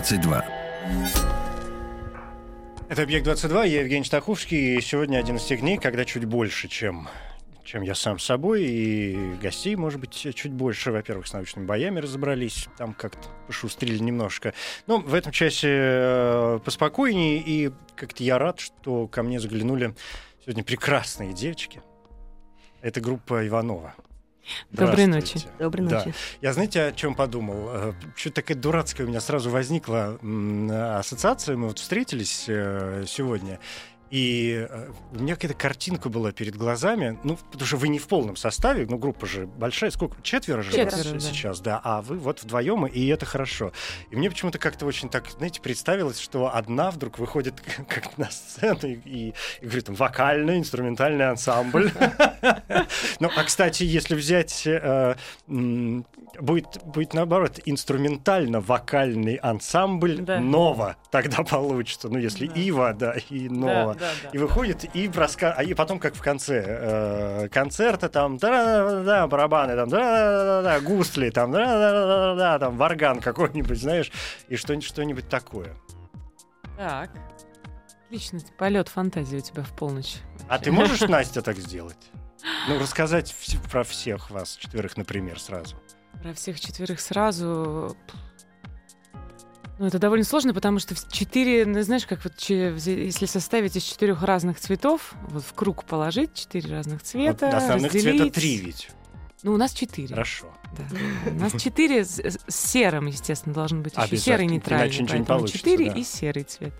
22. Это «Объект-22», я Евгений Стаховский, и сегодня один из тех дней, когда чуть больше, чем, чем я сам собой, и гостей, может быть, чуть больше. Во-первых, с научными боями разобрались, там как-то пошустрили немножко. Но в этом часе э, поспокойнее, и как-то я рад, что ко мне заглянули сегодня прекрасные девочки. Это группа Иванова. Доброй ночи. Доброй Да. ночи. Я знаете, о чем подумал? Что-то такая дурацкая у меня сразу возникла ассоциация. Мы вот встретились э, сегодня. И э, у меня какая-то картинка была перед глазами. Ну, потому что вы не в полном составе, ну, группа же большая. Сколько? Четверо же Четверо, да. сейчас, да. А вы вот вдвоем, и это хорошо. И мне почему-то как-то очень так, знаете, представилось, что одна вдруг выходит как на сцену и, и, и говорит, там, вокальный, инструментальный ансамбль. Ну, а, кстати, если взять... Будет, будет наоборот, инструментально-вокальный ансамбль Да. Нова тогда получится. Ну, если Да. Ива, да, и Нова. Да, да, да. И выходит, и раска... а и потом, как в конце э, концерта, там, да, барабаны, там, да, гусли, там, да, там, варган какой-нибудь, знаешь, и что-нибудь, что-нибудь такое. Так. Отлично, полет фантазии у тебя в полночь. А ты можешь, Настя, так сделать? Ну, рассказать про всех вас, четверых, например, сразу. Про всех четверых сразу. Ну, это довольно сложно, потому что в четыре, ну, знаешь, как вот если составить из четырех разных цветов, вот в круг положить четыре разных цвета, Вот основных разделить. цвета три ведь. Ну, у нас четыре. Хорошо. Да. У нас четыре с, с серым, естественно, должен быть еще серый нейтральный. иначе ничего не получится, Четыре да. и серый цвет.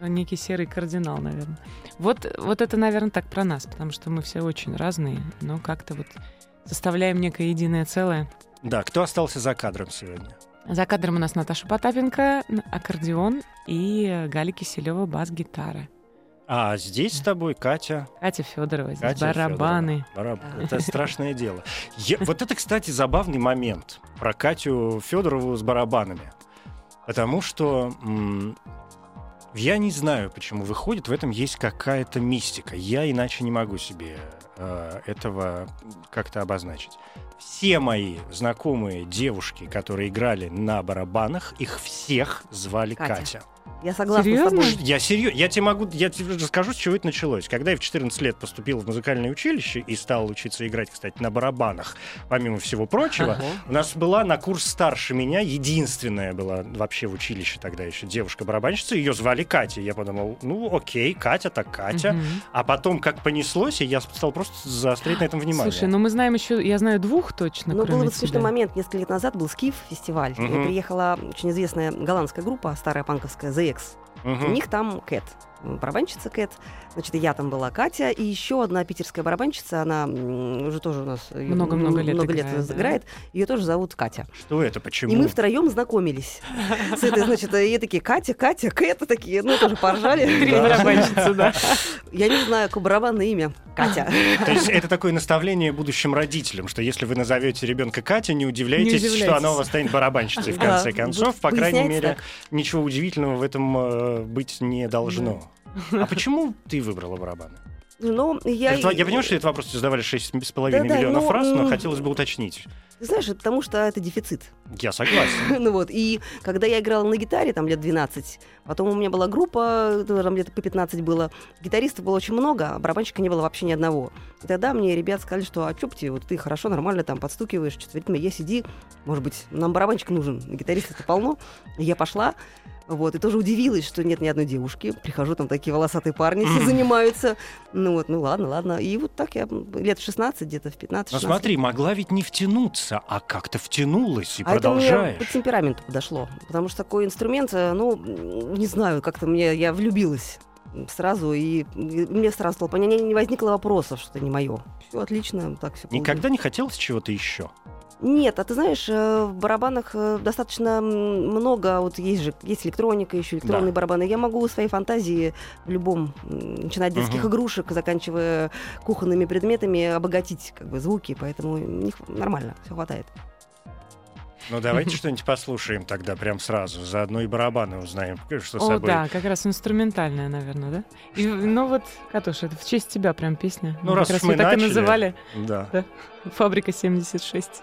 Ну, Некий серый кардинал, наверное. Вот, вот это, наверное, так про нас, потому что мы все очень разные, но как-то вот составляем некое единое целое. Да, кто остался за кадром сегодня? За кадром у нас Наташа Потапенко, аккордеон и Галя Киселева бас-гитара. А здесь с тобой Катя. Катя Федорова здесь Катя барабаны. Фёдорова. Бараб- Это страшное дело. Я- Вот это, кстати, забавный момент про Катю Федорову с барабанами. Потому что м, я не знаю, почему выходит, в этом есть какая-то мистика. Я иначе не могу себе э, этого как-то обозначить. Все мои знакомые девушки, которые играли на барабанах, их всех звали Катя. Катя. Я согласна Серьезно? с тобой. Я серьезно, я тебе могу, я тебе расскажу, с чего это началось. Когда я в 14 лет поступил в музыкальное училище и стал учиться играть, кстати, на барабанах, помимо всего прочего, Ого. у нас была на курс старше меня, единственная была вообще в училище тогда еще девушка-барабанщица, ее звали Катя. Я подумал, ну окей, Катя так Катя. Мгм. А потом, как понеслось, и я стал просто заострять на этом внимание. Слушай, ну мы знаем еще, я знаю двух точно, Ну, был вот смешной момент. Несколько лет назад был Скиф фестиваль. Мгм. И приехала очень известная голландская группа, старая панковская, The ZX. Мгм. У них там Кэт, барабанщица Кэт. Значит, я там была Катя, и еще одна питерская барабанщица, она уже тоже у нас её Много-много лет много лет играет, да? играет. Ее тоже зовут Катя. Что это, почему? И мы втроем знакомились с этой, значит, и такие Катя, Катя, Кэт, такие, ну тоже поржали. Три барабанщицы, да. Я не знаю, какое барабанное имя. Катя. То есть это такое наставление будущим родителям, что если вы назовете ребенка Катя, не удивляйтесь, что она у вас станет барабанщицей в конце концов. По крайней мере, ничего удивительного в этом э, быть не должно. А почему ты выбрала барабаны? Ну, я... Это- Я понимаю, что этот вопрос задавали 6,5 Да-да, миллионов ну, раз, но хотелось бы уточнить. Ты знаешь, потому что это дефицит. Я согласен. ну вот, и когда я играла на гитаре, там лет 12, потом у меня была группа, тоже там где-то по 15 было, гитаристов было очень много, а барабанщика не было вообще ни одного. И тогда мне ребят сказали, что а чё вот ты хорошо, нормально там подстукиваешь, что-то ритме, я сиди, может быть, нам барабанщик нужен, гитаристов-то полно. И я пошла, вот, и тоже удивилась, что нет ни одной девушки. Прихожу, там такие волосатые парни все занимаются. Ну вот, ну ладно, ладно. И вот так я лет в 16, где-то в 15 Но 16. смотри, могла ведь не втянуться, а как-то втянулась и А это мне продолжаешь. по темпераменту подошло. Потому что такой инструмент, э, ну, не знаю, как-то мне, я влюбилась сразу, и, мне сразу стало понятно, не, возникло вопросов, что это не мое. Все отлично, так все Никогда не хотелось чего-то еще? Нет, а ты знаешь, э, в барабанах э, достаточно много, вот есть же, есть электроника, еще электронные Да. барабаны. Я могу своей фантазии в любом, начиная от детских Мгм. игрушек, заканчивая кухонными предметами, обогатить как бы звуки, поэтому не х- нормально, все хватает. Ну, давайте что-нибудь послушаем тогда прям сразу. Заодно и барабаны узнаем, что О, собой. да, как раз инструментальная, наверное, да? И, ну вот, Катуш, это в честь тебя прям песня. Ну, Как раз ее мы так начали. и называли. Да. Фабрика 76.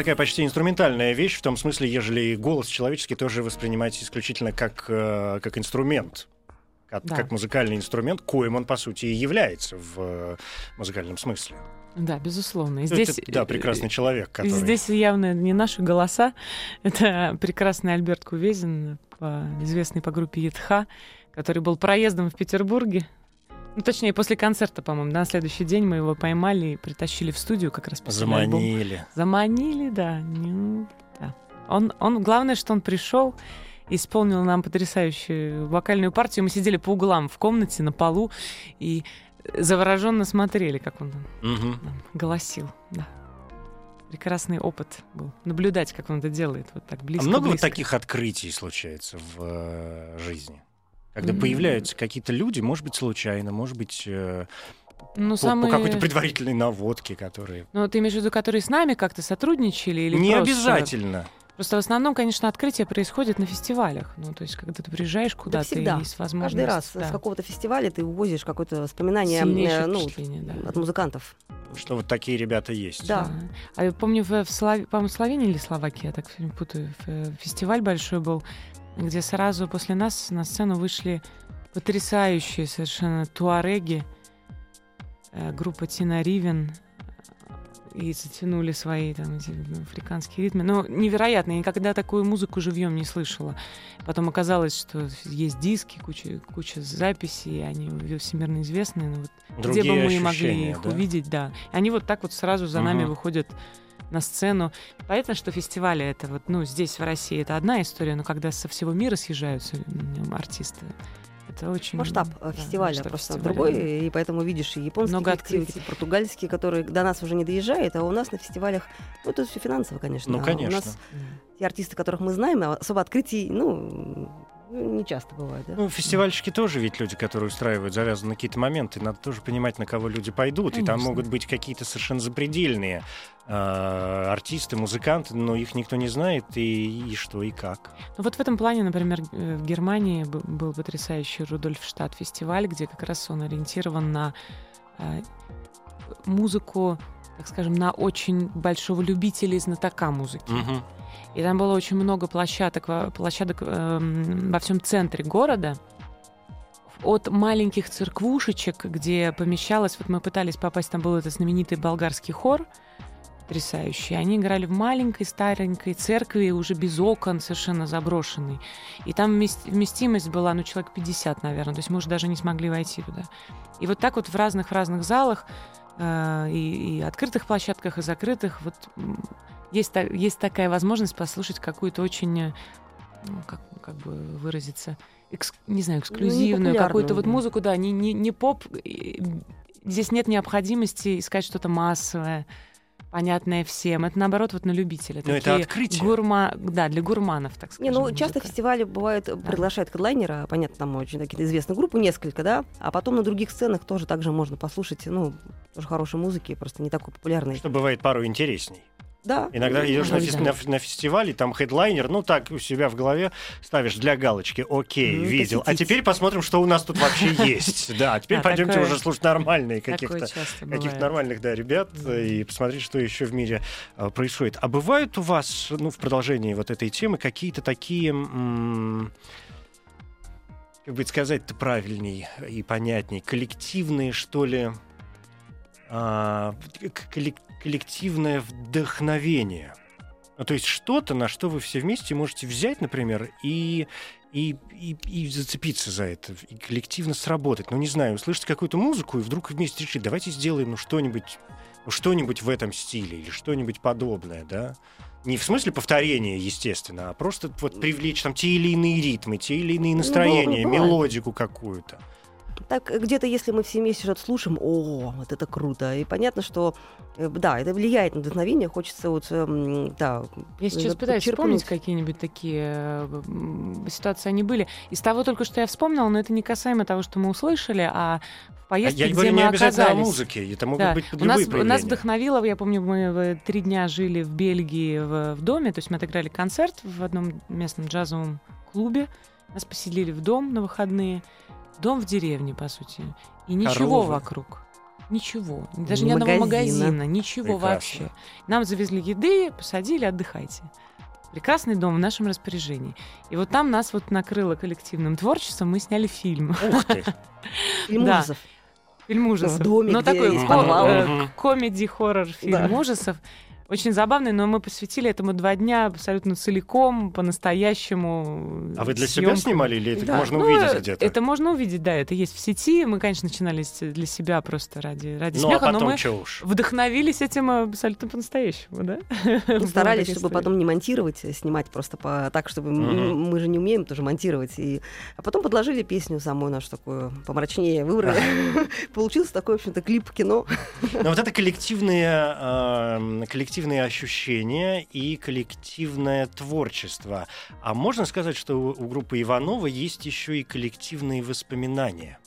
такая почти инструментальная вещь, в том смысле, ежели голос человеческий тоже воспринимать исключительно как, э, как инструмент. Как, Да. как музыкальный инструмент, коим он, по сути, и является в э, музыкальном смысле. Да, безусловно. И Ну, здесь, это, да, прекрасный человек, и который... здесь явно не наши голоса. Это прекрасный Альберт Кувезин, известный по группе ЕТХ, который был проездом в Петербурге. Ну, точнее, после концерта, по-моему, на следующий день мы его поймали и притащили в студию как раз писали альбом. Заманили. Заманили, да. Ну, да. Он, он, главное, что он пришел исполнил нам потрясающую вокальную партию. Мы сидели по углам в комнате на полу и завороженно смотрели, как он Мгм. нам голосил. Да. Прекрасный опыт был. Наблюдать, как он это делает. Вот так А близко. много вот близко. таких открытий случается в э, жизни? Когда М. появляются какие-то люди, может быть, случайно, может быть, э, Ну, по, самые... по какой-то предварительной наводке, которые... Ну, ты имеешь в виду, которые с нами как-то сотрудничали? Или Не просто- обязательно. Просто в основном, конечно, открытие происходит на фестивалях. Ну, то есть, когда ты приезжаешь куда-то, всегда. есть возможность... Каждый раз да, с какого-то фестиваля ты увозишь какое-то воспоминание сильнейшее э, ну, да. от музыкантов. Что вот такие ребята есть. Да. А я помню, в, в Слов- по-моему, Словении или Словакии, я так путаю, э, фестиваль большой был, где сразу после нас на сцену вышли потрясающие совершенно туареги, э, группа Тина Ривен, э, и затянули свои там эти африканские ритмы. Ну, невероятно, я никогда такую музыку живьем не слышала. Потом оказалось, что есть диски, куча, куча записей, они всемирно известные. но вот Другие где бы мы могли их да? увидеть, да. Они вот так вот сразу за нами Мгм. выходят на сцену. Понятно, что фестивали это вот, ну, здесь в России это одна история, но когда со всего мира съезжаются артисты, это очень... Масштаб э, да, фестиваля масштаб просто фестиваля, другой, да. и поэтому видишь и японские Много коллективы, открытий. и португальские, которые до нас уже не доезжают, а у нас на фестивалях, ну, это все финансово, конечно. Ну, а У конечно. нас те артисты, которых мы знаем, а особо открытий, ну, не часто бывает, да? Ну, фестивальщики тоже ведь люди, которые устраивают, завязаны на какие-то моменты. Надо тоже понимать, на кого люди пойдут. И там Конечно. могут быть какие-то совершенно запредельные э, артисты, музыканты, но их никто не знает, и, и что, и как. Ну, вот в этом плане, например, э, в Германии был потрясающий Рудольфштадт фестиваль, где как раз он ориентирован на э, музыку, так скажем, на очень большого любителя и знатока музыки. Мгм. И там было очень много площадок, площадок эм, во всем центре города. От маленьких церквушечек, где помещалось, вот мы пытались попасть, там был этот знаменитый болгарский хор, потрясающий. Они играли в маленькой старенькой церкви, уже без окон, совершенно заброшенной. И там вмест- вместимость была, ну, человек 50, наверное. То есть мы уже даже не смогли войти туда. И вот так вот в разных-в разных залах, э, и, и открытых площадках, и закрытых, вот есть, есть такая возможность послушать какую-то очень, э, ну, как, как бы выразиться, экс- не знаю, эксклюзивную популярную, какую-то вот да. музыку, да, не, не, не поп. Здесь нет необходимости искать что-то массовое, понятное всем. Это наоборот вот на любителя. Но это открытие. Гурма... Да, для гурманов, так Не, скажем. ну часто музыка. фестивали бывают, э, приглашают хедлайнера, понятно, там очень такие известные группы, несколько, да, а потом на других сценах тоже также можно послушать, ну, тоже хорошей музыки, просто не такой популярной. Что бывает порой интересней. Да. Иногда идешь на, да. фес- на на фестиваль, и там хедлайнер, ну так у себя в голове ставишь для галочки, окей, Ну, видел. А теперь посмотрим, что у нас тут вообще есть. Да, а теперь Да, пойдемте уже слушать нормальные каких-то бывает. нормальных, да, ребят, э, и посмотреть, что еще в мире э, происходит. А бывают у вас, ну, в продолжении вот этой темы, какие-то такие, как бы сказать-то правильней и понятней, коллективные, что ли, а, коллек- коллективное вдохновение? Ну, то есть что-то, на что вы все вместе можете взять, например, и и, и, и зацепиться за это, и коллективно сработать. Ну, не знаю, услышать какую-то музыку и вдруг вместе решить, давайте сделаем ну, что-нибудь ну, что-нибудь в этом стиле или что-нибудь подобное, да? Не в смысле повторения, естественно, а просто вот привлечь там те или иные ритмы, те или иные настроения, бывает. мелодику какую-то. Так где-то, если мы все вместе что-то слушаем, о, вот это круто. И понятно, что, э, да, это влияет на вдохновение, хочется вот, эм, да, Я сейчас э, пытаюсь вспомнить какие-нибудь такие э, ситуации они были. Из того только, что я вспомнила, но это не касаемо того, что мы услышали, а в А я где говорю мы не обязательно оказались. о музыке, это могут Да. быть У любые нас, у нас вдохновило, я помню, мы в- три дня жили в Бельгии в, в доме, то есть мы отыграли концерт в одном местном джазовом клубе, нас поселили в дом на выходные, дом в деревне, по сути, и ничего Коровы. вокруг. Ничего. Даже Ни одного магазина. магазина, ничего Прекрасно. вообще. Нам завезли еды, посадили, отдыхайте. Прекрасный дом в нашем распоряжении. И вот там нас вот накрыло коллективным творчеством, мы сняли фильм. Ух ты. Фильм Да. ужасов. Фильм ужасов. В доме, Ну, где такой есть ко- подвал. э, комеди-хоррор фильм Да. ужасов. Очень забавный, но мы посвятили этому два дня абсолютно целиком, по-настоящему. А вы для себя съемкам. снимали или это Да. можно Ну, увидеть э, где-то? Это можно увидеть, да, это есть в сети. Мы, конечно, начинали для себя просто ради, ради Ну, а смеха, но потом мы чё уж. вдохновились этим абсолютно по-настоящему, да? Мы Была старались, чтобы потом не монтировать, а снимать просто по, так, чтобы Мгм. мы же не умеем тоже монтировать. И... А потом подложили песню самую нашу такую помрачнее, выбрали. Получился такой, в общем-то, клип-кино. Но вот это коллективные, эм, коллективные ощущения и коллективное творчество. А можно сказать, что у, группы Иванова есть еще и коллективные воспоминания?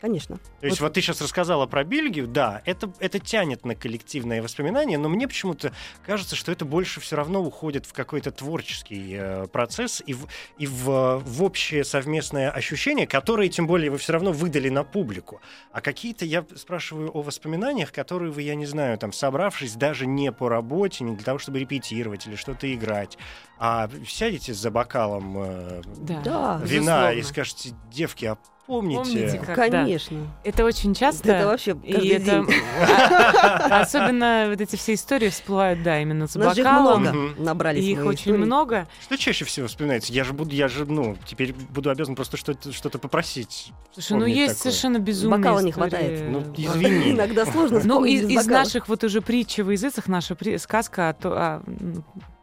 Конечно. То есть вот, ты сейчас рассказала про Бельгию, да, это, это тянет на коллективные воспоминания, но мне почему-то кажется, что это больше все равно уходит в какой-то творческий э, процесс и, в, и в, в общее совместное ощущение, которое, тем более, вы все равно выдали на публику. А какие-то, я спрашиваю о воспоминаниях, которые вы, я не знаю, там, собравшись даже не по работе, не для того, чтобы репетировать или что-то играть, а сядете за бокалом э, Да, Да, вина и безусловно. скажете, девки, а помните... Помните, как- да. Конечно. Это очень часто. Это вообще И это день. особенно вот эти все истории всплывают, да, именно с У нас же их бокалом. много набрались. Их очень много. Что чаще всего вспоминается? Я же буду, я же, ну, теперь буду обязан просто что-то, что-то попросить. Слушай, ну есть такое. совершенно безумные Бокала не хватает. Ну, извини. Иногда сложно Ну, вспомнить из, из наших вот уже притчи в языцах, наша при- сказка, о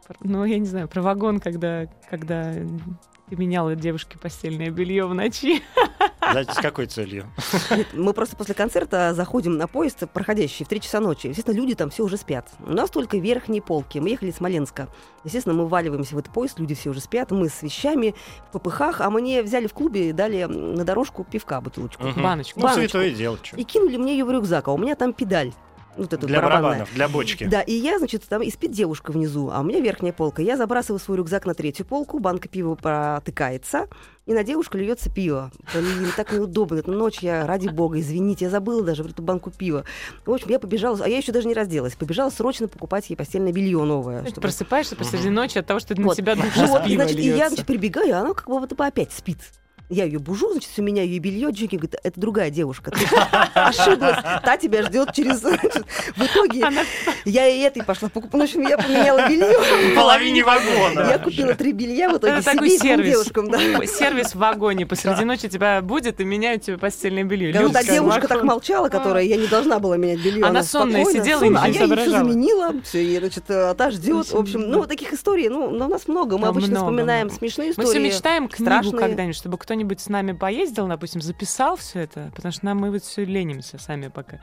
пр- ну, я не знаю, про вагон, когда, когда ты меняла девушке постельное белье в ночи. Знаете, с какой целью? Нет, мы просто после концерта заходим на поезд, проходящий в 3 часа ночи. Естественно, люди там все уже спят. У нас только верхние полки. Мы ехали из Смоленска. Естественно, мы вваливаемся в этот поезд, люди все уже спят. Мы с вещами, в попыхах. А мне взяли в клубе и дали на дорожку пивка бутылочку. Баночку. Ну, Баночку. святое дело. чё. И кинули мне ее в рюкзак, а у меня там педаль. Вот эта Для барабанная. барабанов, для бочки. Да, и я, значит, там и спит девушка внизу, а у меня верхняя полка. Я забрасываю свой рюкзак на третью полку, банка пива протыкается, и на девушку льется пиво. Блин, так неудобно. Это ночь, я, ради бога, извините, я забыла даже про эту банку пива. В общем, я побежала, а я еще даже не разделась, побежала срочно покупать ей постельное белье новое. Ты чтобы- просыпаешься посреди ночи от того, что на Вот. тебя душ из Вот, и, пива значит, и я, льется. значит, прибегаю, а она как бы вот опять спит. Я ее бужу, значит, все меняю ее белье. Джеки говорит, это другая девушка. Ты ошиблась. Та тебя ждет через... В итоге Она- я и этой пошла покупать. В общем, я поменяла белье. В половине вагона. Я купила три белья в итоге Это такой себе и сервис. девушкам. Да. Сервис в вагоне. Посреди ночи тебя будет и меняют тебе постельное белье. Когда та Люкс, девушка так молчала, которая я не должна была менять белье. Она сонная спокойно, сидела и сонная, а я не ей все соображала. заменила. Все, и, значит, э, та ждет. В общем, ну, да. таких историй, ну, ну, у нас много. Мы обычно вспоминаем смешные Мы истории. все мечтаем книгу когда-нибудь, чтобы кто-нибудь с нами поездил, допустим, записал все это, потому что нам мы вот все ленимся сами пока.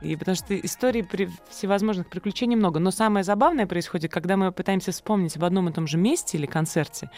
И потому что историй при всевозможных приключений много. Но самое забавное происходит, когда мы пытаемся вспомнить об одном и том же месте или концерте,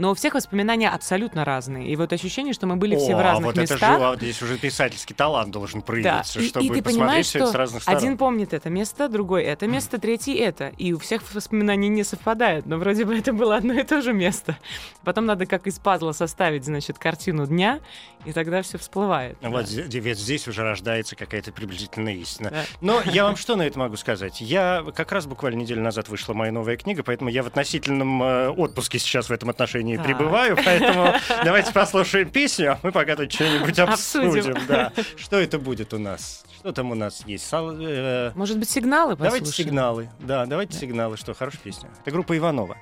но у всех воспоминания абсолютно разные. И вот ощущение, что мы были все в О, разных вот это местах. же, вот здесь уже писательский талант должен Да, проявиться, и, чтобы и ты посмотреть всё это с разных сторон. один помнит это место, другой это место, третий это. И у всех воспоминаний не совпадают, но вроде бы это было одно и то же место. Потом надо как из пазла составить, значит, картину дня, и тогда все всплывает. Ну, Вот зе- ведь здесь уже рождается какая-то приблизительная истина. Да. Но я вам что на это могу сказать? Я как раз буквально неделю назад вышла моя новая книга, поэтому я в относительном э, отпуске сейчас в этом отношении Так. пребываю, поэтому давайте послушаем песню, а мы пока тут что-нибудь Обсудим. Да. Что это будет у нас? Что там у нас есть? Сал- э, Может быть, сигналы Давайте сигналы. Да, давайте сигналы. Что, хорошая песня. Это группа Иванова.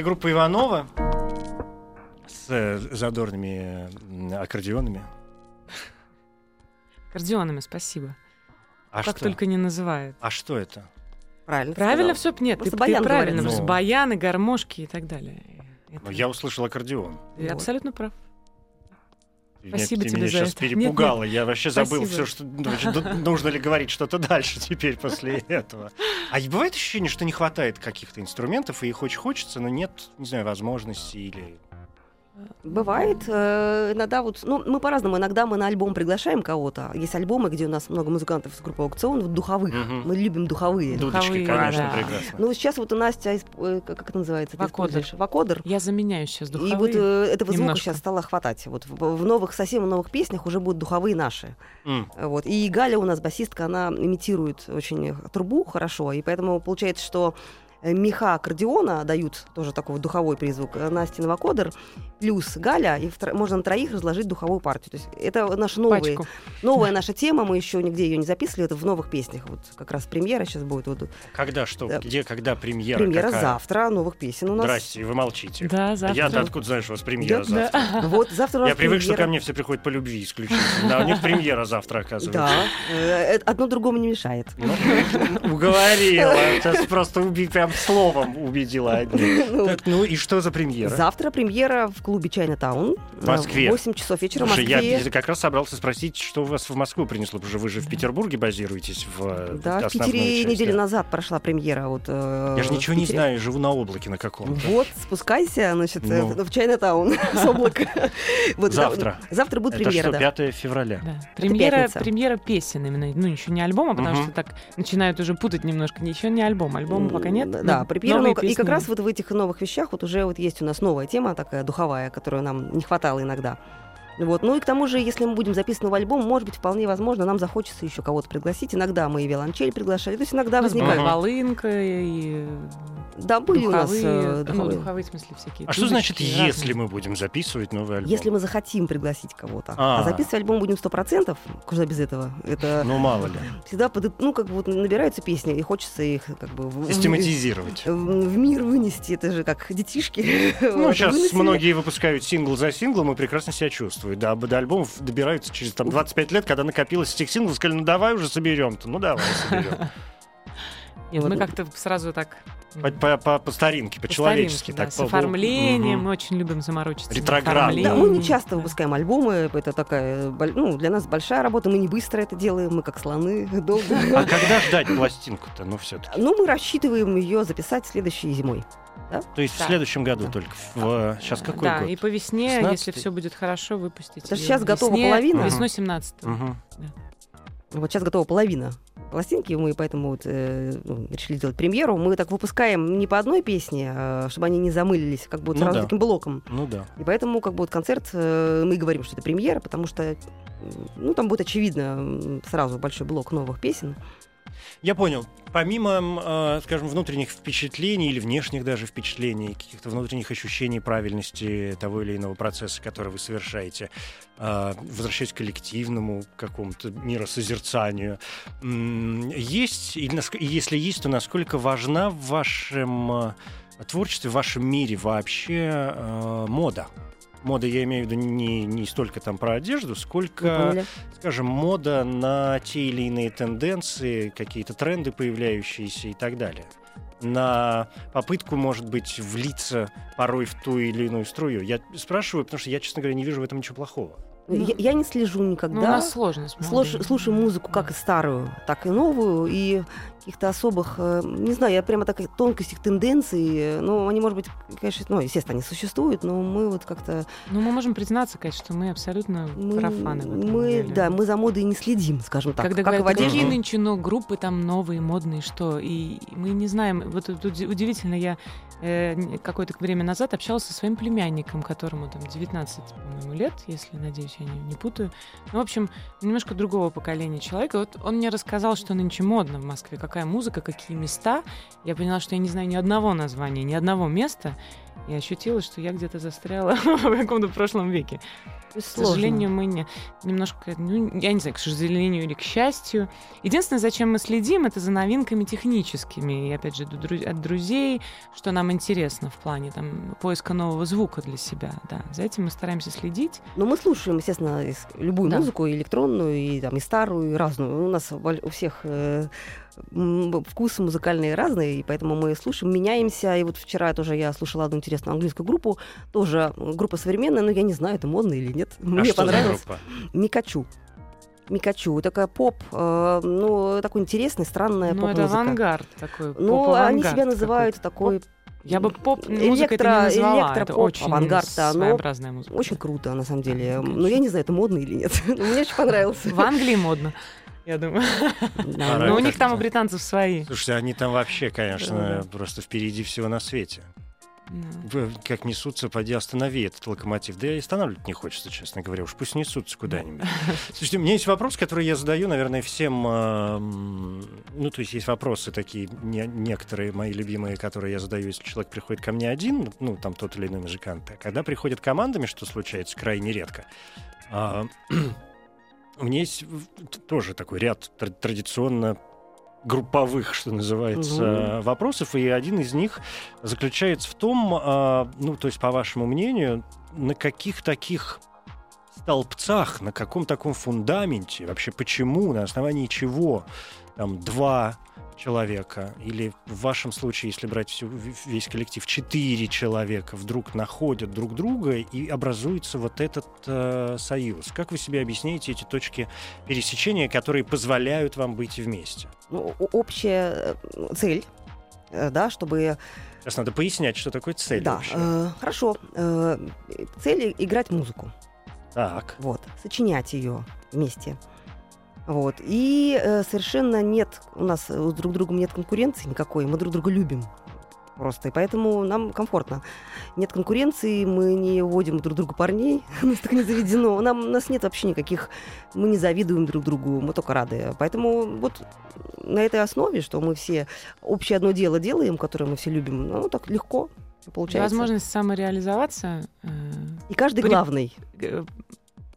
Это группа Иванова с э, задорными аккордеонами. Аккордеонами, спасибо. А как что? только не называют. А что это? Правильно. ты Правильно сказал. все? Нет, ты, Просто ты баян правильно. говорят. просто Ну. Баяны, гармошки и так далее. Это- Ну, я услышал аккордеон. Ты Вот. абсолютно прав. Спасибо меня, ты тебе меня за сейчас это. Нет, перепугала. Я вообще забыл Спасибо. все, что ду- нужно ли говорить что-то дальше теперь после этого. А бывает ощущение, что не хватает каких-то инструментов, и их очень хочется, но нет, не знаю, возможности или. Бывает. э, Иногда вот, ну, мы по-разному. Иногда мы на альбом приглашаем кого-то. Есть альбомы, где у нас много музыкантов с группы аукцион, вот духовых. Мгм. Мы любим духовые. Дудочки, Духовые, конечно, да. прекрасно. Ну, сейчас вот у Настя, э, как это называется? используешь? Вокодер. Я заменяю сейчас духовые. И вот э, этого звука немножко. сейчас стало хватать. Вот в, в новых, совсем новых песнях уже будут духовые наши. М. Вот. И Галя у нас, басистка, она имитирует очень трубу хорошо, и поэтому получается, что меха аккордеона дают тоже такой вот духовой призвук, э, Настя Новокодер, плюс Галя, и втро- можно на троих разложить духовую партию. То есть это наша новая, Пачку. новая наша тема, мы еще нигде ее не записывали, это в новых песнях. Вот как раз премьера сейчас будет. Вот, Когда что? Да. Где, когда премьера? премьера какая? завтра, новых песен у нас. Здрасте, вы молчите. Да, завтра. Я-то откуда знаешь, у вас премьера Да, завтра? Вот завтра Я привык, что ко мне все приходят по любви исключительно. А у них премьера завтра, оказывается. Да, э, э, одно другому не мешает. Ну, уговорила. Сейчас просто уби- прям словом убедила одни. Ну, Так, ну и что за премьера? Завтра премьера в клубе Чайна-таун. В Москве. В 8 часов вечера в Москве. я как раз собрался спросить, что вас в Москву принесло, потому что вы же в Петербурге базируетесь в Да, в Питере неделю назад прошла премьера. Вот, э, Я же ничего не знаю, живу на облаке на каком-то. Вот, спускайся, значит, э, Ну. в Чайна-таун с облака. Завтра. Завтра будет премьера, да. 5 февраля? Премьера, премьера песен именно. Ну, еще не альбома, потому что так начинают уже путать немножко. Еще не альбом. Альбома пока нет. Да, новые ну, и как раз вот в этих новых вещах вот уже вот есть у нас новая тема такая духовая, которую нам не хватало иногда. Вот. Ну и к тому же, если мы будем записаны в альбом, может быть, вполне возможно, нам захочется еще кого-то пригласить. Иногда мы и виолончель приглашали. То есть иногда У нас была возникает. Волынка и Да, были у нас духовые, э, ну, духовые. духовые, в смысле, всякие. А что значит, если разные. мы будем записывать новый альбом? Если мы захотим пригласить кого-то. А. А, записывать альбом будем 100%, куда без этого. Это Ну, мало ли. всегда, под- ну, как бы вот набираются песни, и хочется их как бы Систематизировать. в- в мир вынести. Это же как детишки. Ну, Вот, сейчас выносили. многие выпускают сингл за синглом и прекрасно себя чувствуют. Да, до альбомов добираются через там, 25 лет, когда накопилось этих синглов, сказали, ну давай уже соберем-то, ну давай соберем. Нет, Вот. мы как-то сразу так... По, по- по- по старинке, по по-человечески. старинке, да, так, с по- оформлением. Мгм. Мы очень любим заморочиться. оформлении. Да, мы не часто Да. выпускаем альбомы, это такая, ну, для нас большая работа, мы не быстро это делаем, мы как слоны, долго. А когда ждать пластинку-то, ну все-таки? Ну, мы рассчитываем ее записать следующей зимой. То есть в Да. следующем году Да. только. В, сейчас какой да, год? и по весне, 16-й? если все будет хорошо, выпустить. Потому сейчас готова весне, половина. Весной 17 Мгм. Вот сейчас готова половина пластинки, мы поэтому вот, э, ну, решили сделать премьеру. Мы так выпускаем не по одной песне, а, чтобы они не замылились, как бы вот Ну сразу да. таким блоком. Ну да. И поэтому как бы вот концерт, э, мы говорим, что это премьера, потому что ну, там будет очевидно сразу большой блок новых песен. Я понял. Помимо, э, скажем, внутренних впечатлений или внешних даже впечатлений, каких-то внутренних ощущений правильности того или иного процесса, который вы совершаете, э, возвращаясь к коллективному какому-то миросозерцанию, есть, и если есть, то насколько важна в вашем э, творчестве, в вашем мире вообще мода? Мода, я имею в виду не, не столько там про одежду, сколько скажем, мода на те или иные тенденции, какие-то тренды появляющиеся и так далее. На попытку, может быть, влиться порой в ту или иную струю. Я спрашиваю, потому что я, честно говоря, не вижу в этом ничего плохого. Я, я не слежу никогда. Ну, у нас сложно Слуш- слушаю музыку как и старую, так и новую, и каких-то особых, э, не знаю, я прямо так тонкостей, тенденций, э, ну, они, может быть, конечно, ну, естественно, они существуют, но мы вот как-то... Ну, мы можем признаться, конечно, что мы абсолютно Мы, профаны в этом мы, деле. да, мы за модой не следим, скажем так, Когда как и в говорят, одежде. какие Мгм. нынче но группы там новые, модные, что? И мы не знаем. Вот тут уди- удивительно, я э, какое-то время назад общалась со своим племянником, которому там 19, по-моему, лет, если, надеюсь, я не, не путаю. Ну, в общем, немножко другого поколения человека. Вот он мне рассказал, что нынче модно в Москве, какая музыка, какие места. Я поняла, что я не знаю ни одного названия, ни одного места. И ощутила, что я где-то застряла в каком-то прошлом веке. К сожалению, мы не, немножко, ну, я не знаю, к сожалению или к счастью. Единственное, зачем мы следим, это за новинками техническими. И опять же, от друзей, что нам интересно в плане там, поиска нового звука для себя. Да. За этим мы стараемся следить. Но мы слушаем, естественно, любую Да. музыку, и электронную, и, там, и старую, и разную. У нас у всех э, вкусы музыкальные разные, и поэтому мы слушаем, меняемся. И вот вчера тоже я слушала одну интересную английскую группу, тоже группа современная, но я не знаю, это модно или нет. А Мне понравилось. Микачу. Микачу. Такая поп, э, ну, такой интересный, странная Ну, это поп-музыка. авангард такой. Ну, они себя называют такой Я бы поп Электро- музыка это не назвала. это электропоп, очень авангард, да, своеобразная музыка. очень круто, на самом деле. Но конечно. я не знаю, это модно или нет. Мне очень понравился. В Англии модно, я думаю. Да, Но у как-то. них там у британцев свои. Слушайте, они там вообще, конечно, просто впереди всего на свете. Как несутся, поди останови этот локомотив. Да и останавливать не хочется, честно говоря. Уж пусть несутся куда-нибудь. Слушайте, у меня есть вопрос, который я задаю, наверное, всем... э, м, Ну, то есть есть вопросы такие, не- некоторые мои любимые, которые я задаю, если человек приходит ко мне один, ну, там тот или иной музыкант. А когда приходят командами, что случается крайне редко, а, у меня есть тоже такой ряд тр- традиционно групповых, что называется, вопросов, и один из них заключается в том, а, ну, то есть, по вашему мнению, на каких таких столбцах, на каком таком фундаменте, вообще почему, на основании чего там два человека, или в вашем случае, если брать всю, весь коллектив, четыре человека вдруг находят друг друга и образуется вот этот э, союз. Как вы себе объясняете эти точки пересечения, которые позволяют вам быть вместе? Ну, общая э, цель, э, да, чтобы... Сейчас надо пояснять, что такое цель да, вообще. э, хорошо. э, цель — играть музыку. Так. Вот, сочинять ее вместе. Вот. И э, совершенно нет, у нас э, с друг другом нет конкуренции никакой, мы друг друга любим просто, и поэтому нам комфортно. Нет конкуренции, мы не вводим друг другу парней, у нас так не заведено, нам, у нас нет вообще никаких, мы не завидуем друг другу, мы только рады. Поэтому вот на этой основе, что мы все общее одно дело делаем, которое мы все любим, ну, так легко получается. Возможность самореализоваться э, И каждый при- главный.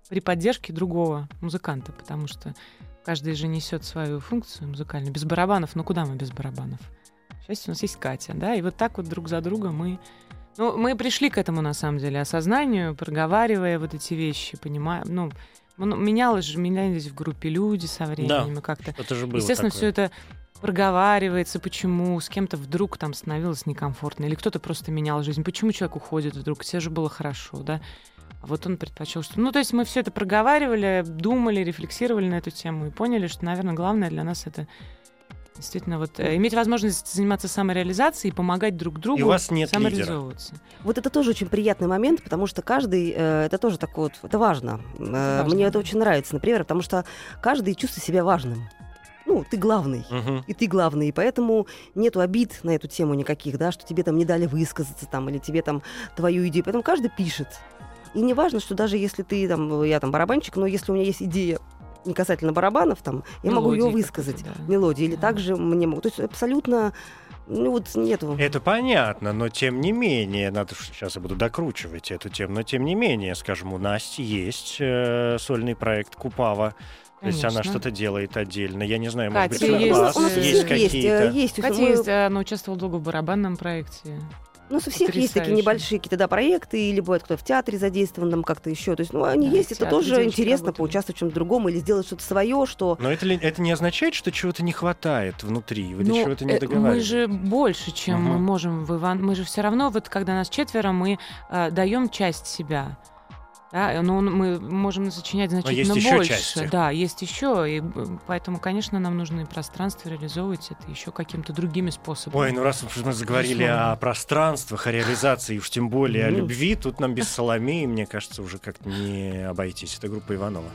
При поддержке другого музыканта, потому что каждый же несет свою функцию музыкальную. Без барабанов, ну куда мы без барабанов? Счастью, у нас есть Катя, да, и вот так вот друг за другом мы... Ну, мы пришли к этому, на самом деле, осознанию, проговаривая вот эти вещи, понимая, ну, ну, менялось же, менялись в группе люди со временем, и как-то Это же было Естественно, такое. все это проговаривается, почему с кем-то вдруг там становилось некомфортно, или кто-то просто менял жизнь, почему человек уходит вдруг, все же было хорошо, да. А вот он предпочел, что... Ну, то есть мы все это проговаривали, думали, рефлексировали на эту тему и поняли, что, наверное, главное для нас это действительно вот э, иметь возможность заниматься самореализацией и помогать друг другу И у вас нет лидера. самореализовываться. Вот это тоже очень приятный момент, потому что каждый, э, это тоже так вот, это важно. Э, важно, Мне это очень нравится, например, потому что каждый чувствует себя важным. Ну, ты главный. Мгм. И ты главный, и поэтому нету обид на эту тему никаких, да, что тебе там не дали высказаться там, или тебе там твою идею. Поэтому каждый пишет. И не важно, что даже если ты там, я там барабанщик, но если у меня есть идея не касательно барабанов, там, я могу ее Мелодии высказать, да. мелодии, или Да. также мне могут. То есть абсолютно, ну вот нету. Это понятно, но тем не менее, надо сейчас я буду докручивать эту тему, но тем не менее, скажем, у Насти есть э, сольный проект Купава. То есть она что-то делает отдельно. Я не знаю, может Катя, быть, у есть, вас у нас у э, есть, э, какие-то. есть. Катя мы- есть, э, она участвовала долго в барабанном проекте. Ну, у всех есть такие Потрясающе. небольшие какие-то да, проекты, или бывает кто-то в театре задействован, там как-то еще. То есть, ну, они Да, есть, это тоже интересно работали. поучаствовать в чем-то другом или сделать что-то свое, что Но это, ли- это не означает, что чего-то не хватает внутри, вы до Ну, чего-то не э, Мы договариваетесь. же больше, чем мы Мгм. можем в Иван. Мы же все равно, вот когда нас четверо, мы э, даем часть себя. Да, но он- мы можем сочинять значительно есть еще больше. части. Да, есть еще. И э, поэтому, конечно, нам нужно и пространство реализовывать это еще какими-то другими способами. Ой, ну раз уж мы заговорили Безусловно. о пространствах, о реализации, уж тем более о любви, тут нам без Соломеи, мне кажется, уже как-то не обойтись. Это группа Иванова.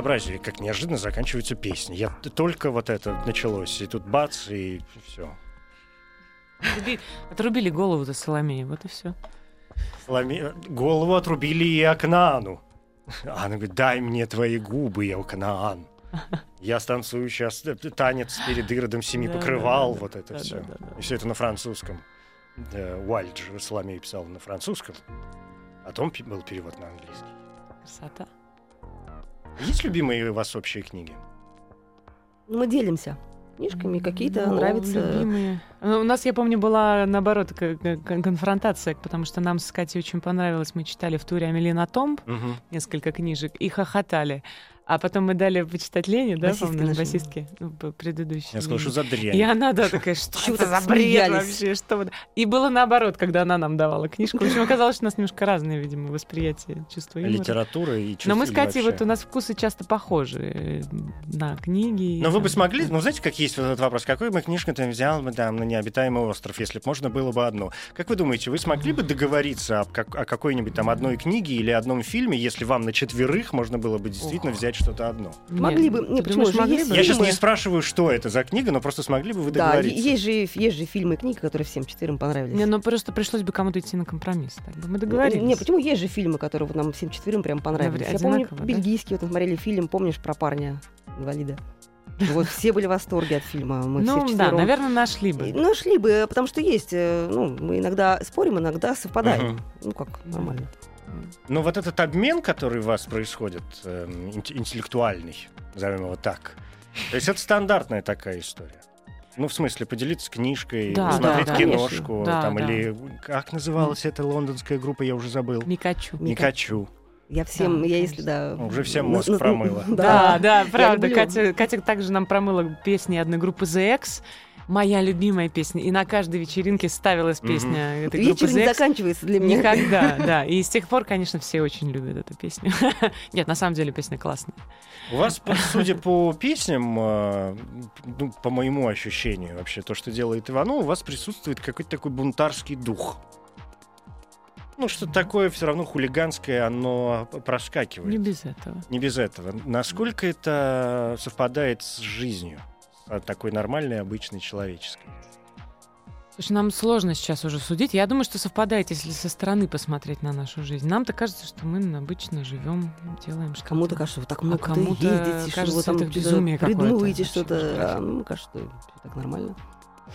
Безобразие, как неожиданно заканчиваются песни. Я только вот это началось, и тут бац, и все. Отруби- Отрубили голову за Соломеей, вот и все. Голову отрубили и Акнану. Она говорит, дай мне твои губы, я Акнаан. Я станцую сейчас танец перед Иродом семи Да, покрывал, да, да, вот это да, все. да, да, да. И все это на французском. Да, Уальд же Соломей писал на французском. Потом пи- был перевод на английский. Красота. Есть любимые у вас общие книги? Мы делимся книжками, какие-то Ну, нравятся. любимые. Ну, У нас, я помню, была, наоборот, конфронтация, потому что нам с Катей очень понравилось. Мы читали в туре Амелина Томб Мгм. несколько книжек и хохотали. А потом мы дали почитать Лене, да, нашей. басистке, ну, предыдущей. Я сказал, что за дрянь. И она, да, такая, что это за бред вообще, что вот. И было наоборот, когда она нам давала книжку. В общем, оказалось, что у нас немножко разные, видимо, восприятия чувства юмора. Литература и Но мы с Катей, вот у нас вкусы часто похожи э, на книги. Но вы бы там. смогли, ну знаете, как есть вот этот вопрос, какой бы книжку ты взял бы там на необитаемый остров, если бы можно было бы одну. Как вы думаете, вы смогли бы договориться о какой-нибудь там одной книге или одном фильме, если вам на четверых можно было бы действительно взять что-то одно? Нет, Могли бы- не, почему думаешь, же могли бы? Я сейчас не спрашиваю, что это за книга, но просто смогли бы вы Да, договориться. е- есть же, есть же фильмы и книги, которые всем четверым понравились. Не, ну просто пришлось бы кому-то идти на компромисс. Так бы мы договорились. Не, почему есть же фильмы, которые вот нам всем четверым прям понравились? Я помню, да? бельгийский, вот мы смотрели фильм, помнишь, про парня инвалида? Вот все были в восторге от фильма. Мы ну, все да, наверное, нашли бы. И- Ну, бы, потому что есть, э, ну, мы иногда спорим, иногда совпадаем. Мгм. Ну, как, нормально. Но вот этот обмен, который у вас происходит, эм, инт- интеллектуальный, назовем его так, то есть это стандартная такая история. Ну, в смысле, поделиться книжкой, Да, посмотреть да, да. киношку, Да, там, да. или как называлась эта лондонская группа, я уже забыл. Микачу. Мика- Никачу. Я всем, Да, я если, да... Уже всем на- мозг на- промыла. Да, да, правда. Катя, Катя также нам промыла песни одной группы The X. Моя любимая песня. И на каждой вечеринке ставилась песня этой группы Вечер не заканчивается для меня. Никогда, да. И с тех пор, конечно, все очень любят эту песню. Нет, на самом деле песня классная. У вас, судя по песням, э, ну, по моему ощущению, вообще, то, что делает Иванов, у вас присутствует какой-то такой бунтарский дух. Ну, что такое все равно хулиганское, оно проскакивает. Не без этого. Не без этого. Насколько это совпадает с жизнью? С такой нормальной, обычной, человеческой? Слушай, нам сложно сейчас уже судить. Я думаю, что совпадает, если со стороны посмотреть на нашу жизнь. Нам-то кажется, что мы обычно живем, делаем что-то. Кому-то кажется, вы так много А кому-то ездите, что кажется, вы там это безумие придумываете что-то. А, ну, кажется, что так нормально.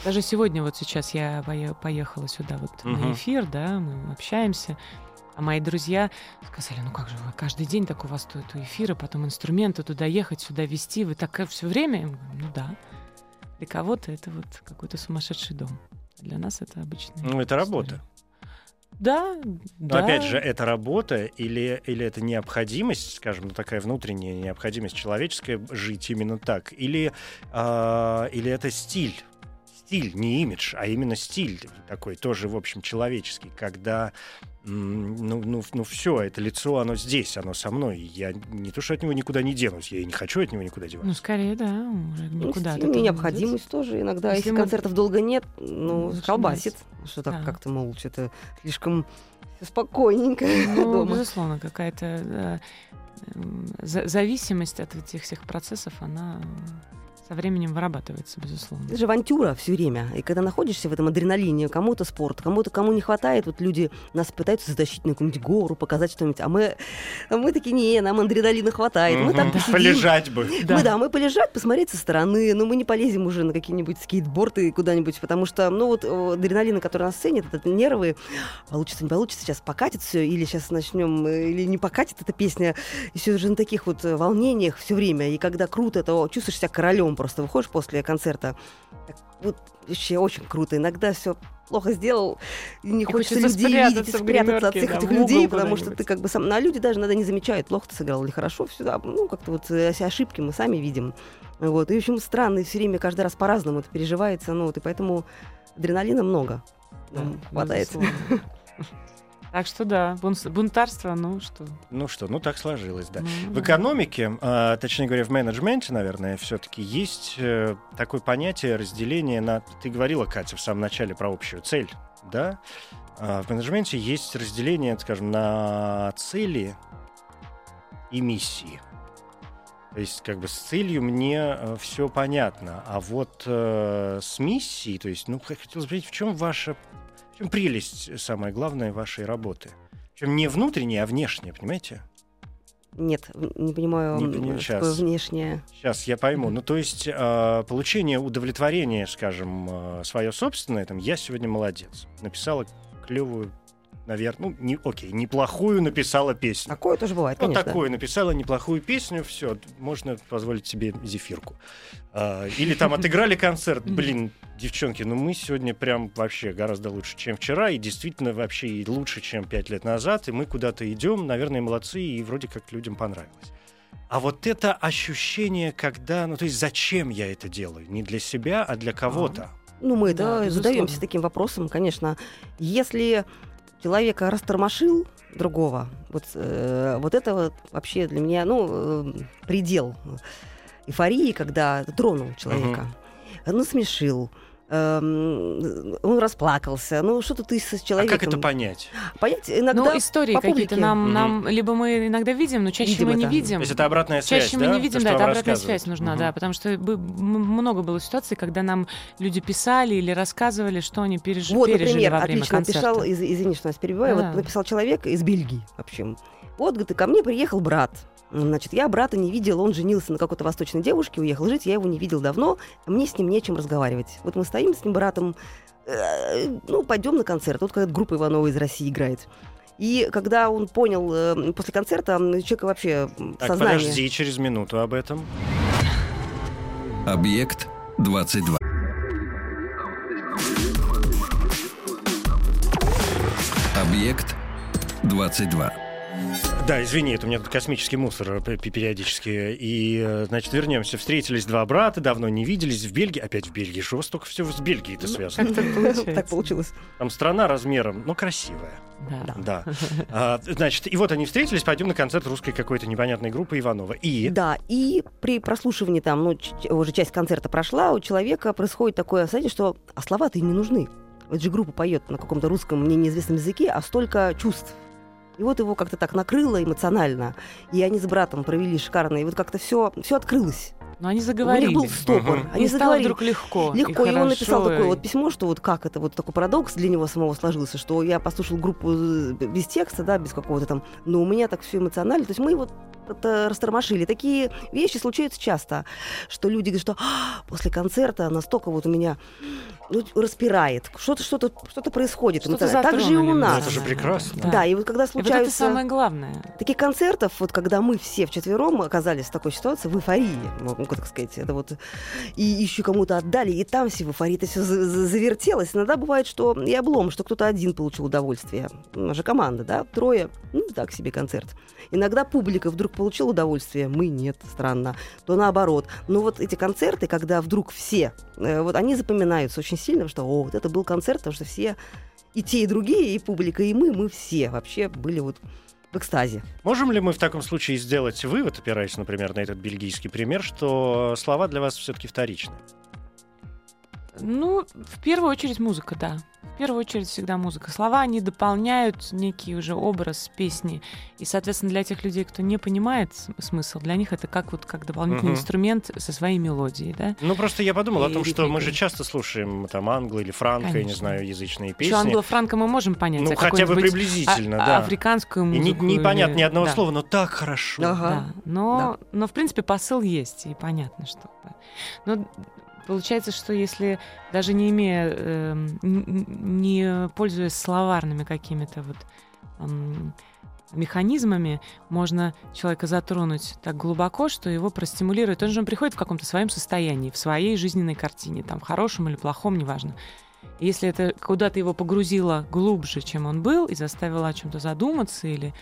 Даже сегодня, вот сейчас я пое- поехала сюда вот Мгм. на эфир, да, мы общаемся. А мои друзья сказали, ну как же вы каждый день так у вас тут эфиры, потом инструменты туда ехать, сюда вести, вы так все время? Я говорю, ну да. Для кого-то это вот какой-то сумасшедший дом. Для нас это обычно. Ну, это работа. Да, Но да. опять же, это работа или, или это необходимость, скажем, ну, такая внутренняя необходимость человеческая жить именно так? Или, а, или это стиль? Стиль, не имидж, а именно стиль такой, тоже, в общем, человеческий, когда ну, ну, ну все, это лицо, оно здесь, оно со мной. и Я не то, что от него никуда не денусь, я и не хочу от него никуда деваться. Ну, скорее, да, уже Ну, никуда. этого не необходимость тоже иногда. Если Если, мы- концертов долго нет, ну, Лучше колбасит. Что так Да. как-то, мол, что-то слишком спокойненько Ну, дома. безусловно, какая-то э, м, за- зависимость от этих всех процессов, она со временем вырабатывается, безусловно. Это же авантюра все время. И когда находишься в этом адреналине, кому-то спорт, кому-то кому не хватает, вот люди нас пытаются затащить на какую-нибудь гору, показать что-нибудь, а мы, а мы такие, не, нам адреналина хватает. Мы там посидим. Полежать бы. Мы, да, мы полежать, посмотреть со стороны, но мы не полезем уже на какие-нибудь скейтборды куда-нибудь, потому что, ну вот адреналина, который нас ценит, это нервы, получится, не получится, сейчас покатит все, или сейчас начнем, э, или не покатит эта песня, и все же на таких вот э, волнениях все время, и когда круто, то чувствуешь себя королем просто, выходишь после концерта, Так вот вообще очень круто, иногда все плохо сделал, и не И хочется хочется людей видеть спрятаться от всех да, этих людей, потому что ты как бы сам, ну, а люди даже иногда не замечают, плохо ты сыграл или хорошо, все, да, ну, как-то вот э, ошибки мы сами видим. Вот. И, в общем, странно, и все время, каждый раз по-разному это переживается, ну, вот, и поэтому адреналина много. Нам хватает. Так что да, бун- бунтарство, ну что. Ну что, ну так сложилось, да. ну, В экономике, а, точнее говоря, в менеджменте, наверное, все-таки есть э, такое понятие разделения на... Ты говорила, Катя, в самом начале про общую цель, да? А, в менеджменте есть разделение, скажем, на цели и миссии. То есть, как бы с целью мне все понятно, а вот э, с миссией, то есть, ну, хотелось бы в чем ваша, в чем прелесть, самое главное, вашей работы? Чем не внутренняя, а внешняя, понимаете? Нет, не понимаю, Не что такое щас. внешнее. Сейчас я пойму. Ну, то есть э, получение удовлетворения, скажем, свое собственное, там, я сегодня молодец. Написала клевую, наверное, ну, не, окей, неплохую написала песню. Такое тоже бывает, Вот конечно. такое написала неплохую песню, все, можно позволить себе зефирку. А, или там отыграли концерт, блин, девчонки, ну мы сегодня прям вообще гораздо лучше, чем вчера, и действительно вообще и лучше, чем пять лет назад, и мы куда-то идем, наверное, молодцы, и вроде как людям понравилось. А вот это ощущение, когда, ну то есть зачем я это делаю? Не для себя, а для кого-то. Ну, мы Да, да, задаемся таким вопросом, конечно. Если человека растормошил другого, вот, э, вот это вот вообще для меня, ну, э, предел эйфории, когда тронул человека, насмешил, эм, он расплакался, ну, что-то ты с А человеком... как это понять? Понять иногда ну, истории по какие-то нам, Мгм. нам либо мы иногда видим, но чаще Видим мы не видим. То есть это обратная связь, Чаще да? мы не То, видим, что да, это обратная связь нужна, Мгм. да, потому что много было ситуаций, когда нам люди писали или рассказывали, что они переж... Вот, пережили например, во время отлично концерта. написал, из- извини, что нас перебиваю, Да. вот написал человек из Бельгии, в общем. Вот, говорит, ко мне приехал брат. Значит, я брата не видел, он женился на какой-то восточной девушке, уехал жить, я его не видел давно, мне с ним не о чем разговаривать. Вот мы стоим с ним братом, э, ну, пойдем на концерт. Вот когда группа Иванова из России играет. И когда он понял э, после концерта, м, человек вообще Так, сознание... подожди, через минуту об этом. Объект 22. Объект 22. Да, извини, это у меня тут космический мусор э, пе- периодически. И, э, значит, вернемся. Встретились два брата, давно не виделись в Бельгии. Опять в Бельгии. Что у вас столько всего с Бельгией-то связано? Как так получается? Так получилось. Там страна размером, ну, красивая. Да. Да. А, значит, и вот они встретились, пойдем на концерт русской какой-то непонятной группы Иванова. И... Да, и при прослушивании там, ну, уже часть концерта прошла, у человека происходит такое осознание, что а слова-то и не нужны. Вот же группа поет на каком-то русском, мне неизвестном языке, а столько чувств. И вот его как-то так накрыло эмоционально. И они с братом провели шикарно. И вот как-то все, все открылось. Но они У заговорили. них был стопор. Мгм. Они И заговорили. вдруг легко. Легко, и, он написал хорошо, такое и- вот письмо, что вот как это, вот такой парадокс для него самого сложился, что я послушал группу э, без текста, да, без какого-то там, но у меня так все эмоционально, то есть мы вот растормошили. Такие вещи случаются часто, что люди говорят, что «А, после концерта настолько вот у меня ну, распирает, что-то что-то что-то происходит. Что-то. Так же и у нас. Это же прекрасно. Да. и вот когда И вот это случаются самое главное. таких концертов, вот когда мы все вчетвером оказались в такой ситуации, в эйфории, могу так сказать, это вот, и еще кому-то отдали, и там все в эйфории, это все завертелось. Иногда бывает, что и облом, что кто-то один получил удовольствие. У нас же команда, да, трое, ну, так себе концерт. Иногда публика вдруг получила удовольствие, мы нет, странно. То наоборот. Но вот эти концерты, когда вдруг все, э, вот они запоминаются очень сильно, что, о, вот это был концерт, потому что все, и те, и другие, и публика, и мы, мы все вообще были вот в экстазе. Можем ли мы в таком случае сделать вывод, опираясь, например, на этот бельгийский пример, что слова для вас все-таки вторичны? Ну, в первую очередь музыка, да. В первую очередь всегда музыка. Слова, они дополняют некий уже образ песни. И, соответственно, для тех людей, кто не понимает смысл, для них это как вот как дополнительный Мгм. инструмент со своей мелодией, да. Ну, просто я подумал о И том, что мы же часто слушаем там англо или франко, я не Конечно. знаю, язычные песни. англо-франко мы можем понять. Ну, а хотя бы приблизительно, а- да. Африканскую И не, музыку. непонятно или- ни одного да. слова, но так хорошо. Ага. Да, но, но в принципе посыл есть, и понятно, что. Но получается, что если даже не имея, н- не пользуясь словарными какими-то вот эм, механизмами, можно человека затронуть так глубоко, что его простимулирует. Он же он приходит в каком-то своем состоянии, в своей жизненной картине, там, хорошем или плохом, неважно. Если это куда-то его погрузило глубже, чем он был, и заставило о чем-то задуматься, или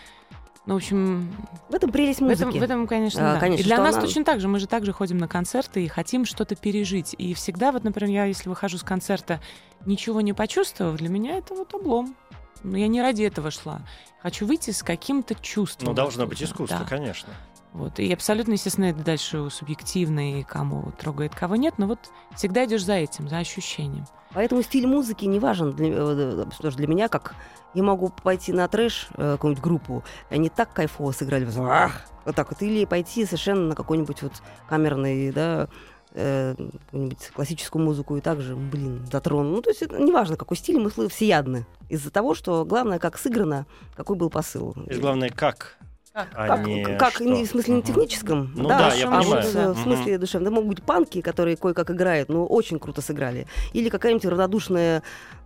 ну, в общем, В этом прелесть в этом, музыки. в этом, конечно, А, да. конечно, и для нас она- точно так же. Мы же также ходим на концерты и хотим что-то пережить. И всегда, вот, например, я, если выхожу с концерта, ничего не почувствовав, для меня это вот облом. Но я не ради этого шла. Хочу выйти с каким-то чувством. Ну, должно быть искусство, Да. конечно. Вот. И абсолютно, естественно, это дальше субъективно, и кому трогает, кого нет. Но вот всегда идешь за этим, за ощущением. Поэтому стиль музыки не важен для, э, тоже для меня, как я могу пойти на трэш э, какую-нибудь группу, и они так кайфово сыграли, ах, вот так вот, или пойти совершенно на какой-нибудь вот камерный, да, э, какую-нибудь классическую музыку и также, блин, затрону. Ну, то есть это неважно, какой стиль, мы всеядны. Из-за того, что главное, как сыграно, какой был посыл. И главное, как, а Как, не как что. не в смысле не техническом, Ну да, да, я а понимаю. вот, э, в смысле душевном. Да могут быть панки, которые кое-как играют, но очень круто сыграли. Или какая-нибудь равнодушная,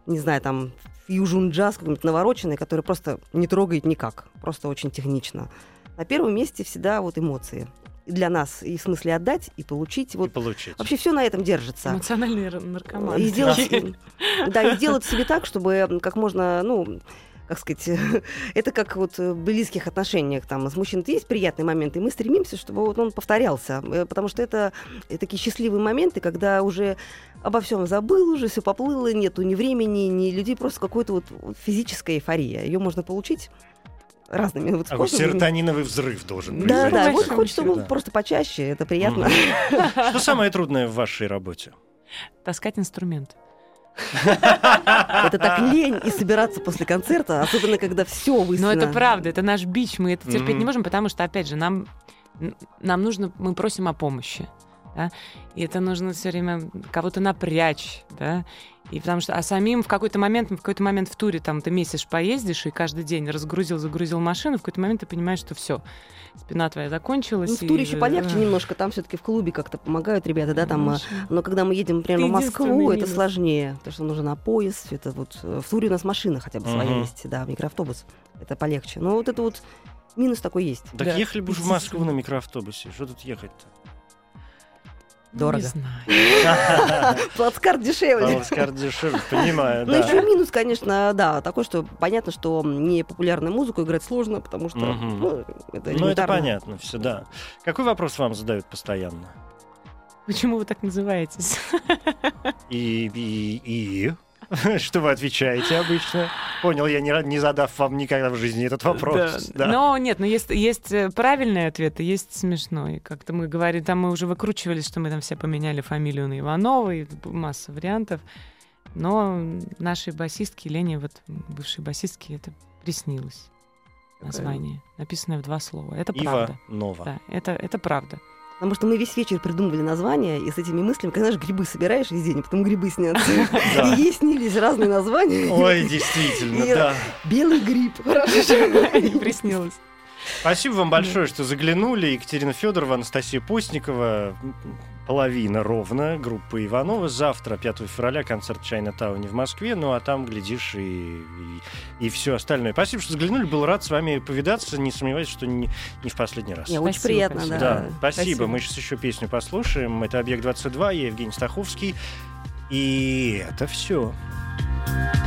не знаю, там, фьюжн джаз какой-нибудь навороченный, который просто не трогает никак, просто очень технично. На первом месте всегда вот эмоции. И для нас, и в смысле отдать, и получить. И Вот получить. вообще все на этом держится. Эмоциональный наркоман. И сделать, да, и сделать себе так, чтобы как можно, ну, как сказать, это как вот в близких отношениях, там, с мужчиной есть приятные моменты, и мы стремимся, чтобы вот он повторялся, э, потому что это э, такие счастливые моменты, когда уже обо всем забыл, уже все поплыло, нету ни времени, ни людей, просто какой-то вот физическая эйфория. Ее можно получить разными вот Такой способами. серотониновый взрыв должен Да, да, произойти. вот хочется да. просто почаще, это приятно. Что самое трудное в вашей работе? Таскать инструмент. Это так лень и собираться после концерта, особенно когда все Но выстроено. это правда, это наш бич, мы это терпеть не можем, потому что, опять же, нам, нам нужно, мы просим о помощи, да, и это нужно все время кого-то напрячь, да, и потому что, а самим в какой-то момент, в какой-то момент в туре, там, ты месяц поездишь, и каждый день разгрузил, загрузил машину, в какой-то момент ты понимаешь, что все, спина твоя закончилась. Ну, в и- туре еще полегче немножко, там все-таки в клубе как-то помогают ребята, да, там. э, машина. Но когда мы едем прямо Это в Москву, это минус. сложнее, потому что нужно на поезд, это вот э, в туре у нас машина хотя бы своя есть, да, микроавтобус, это полегче. Но вот это вот минус такой есть. Так Да, ехали бы уж в. Москву на микроавтобусе. Что тут ехать-то? Дорого. Не знаю. Плацкарт дешевле. Плацкарт дешевле, понимаю, Ну, да. еще минус, конечно, да, такой, что понятно, что не популярную музыку играть сложно, потому что ну, это Ну, это понятно все, да. Какой вопрос вам задают постоянно? Почему вы так называетесь? И, и, и? Что вы отвечаете обычно? Понял, я не, не задав вам никогда в жизни этот вопрос. Да. Да. Но нет, но есть, есть э, правильный ответ, и есть смешной. Как-то мы говорили, там мы уже выкручивались, что мы там все поменяли фамилию на Иванова, и масса вариантов. Но нашей басистке, Лене, вот бывшей басистке, это приснилось название, написанное в два слова. Это Ива правда. Нова. Да, это, это правда. Потому что мы весь вечер придумывали названия, и с этими мыслями, когда же грибы собираешь весь день, а потом грибы снятся. И ей снились разные названия. Ой, действительно, да. Белый гриб. Хорошо. Не приснилось. Спасибо вам большое, что заглянули. Екатерина Федорова, Анастасия Постникова, половина ровно, группа Иванова. Завтра, 5 февраля, концерт в Чайна-тауне в Москве. Ну, а там, глядишь, и, и, все остальное. Спасибо, что заглянули. Был рад с вами повидаться. Не сомневаюсь, что не, не в последний раз. Не, очень Спасибо приятно, большое. Да, да. спасибо. Спасибо. Мы сейчас еще песню послушаем. Это «Объект-22», я Евгений Стаховский. И это все. Выступают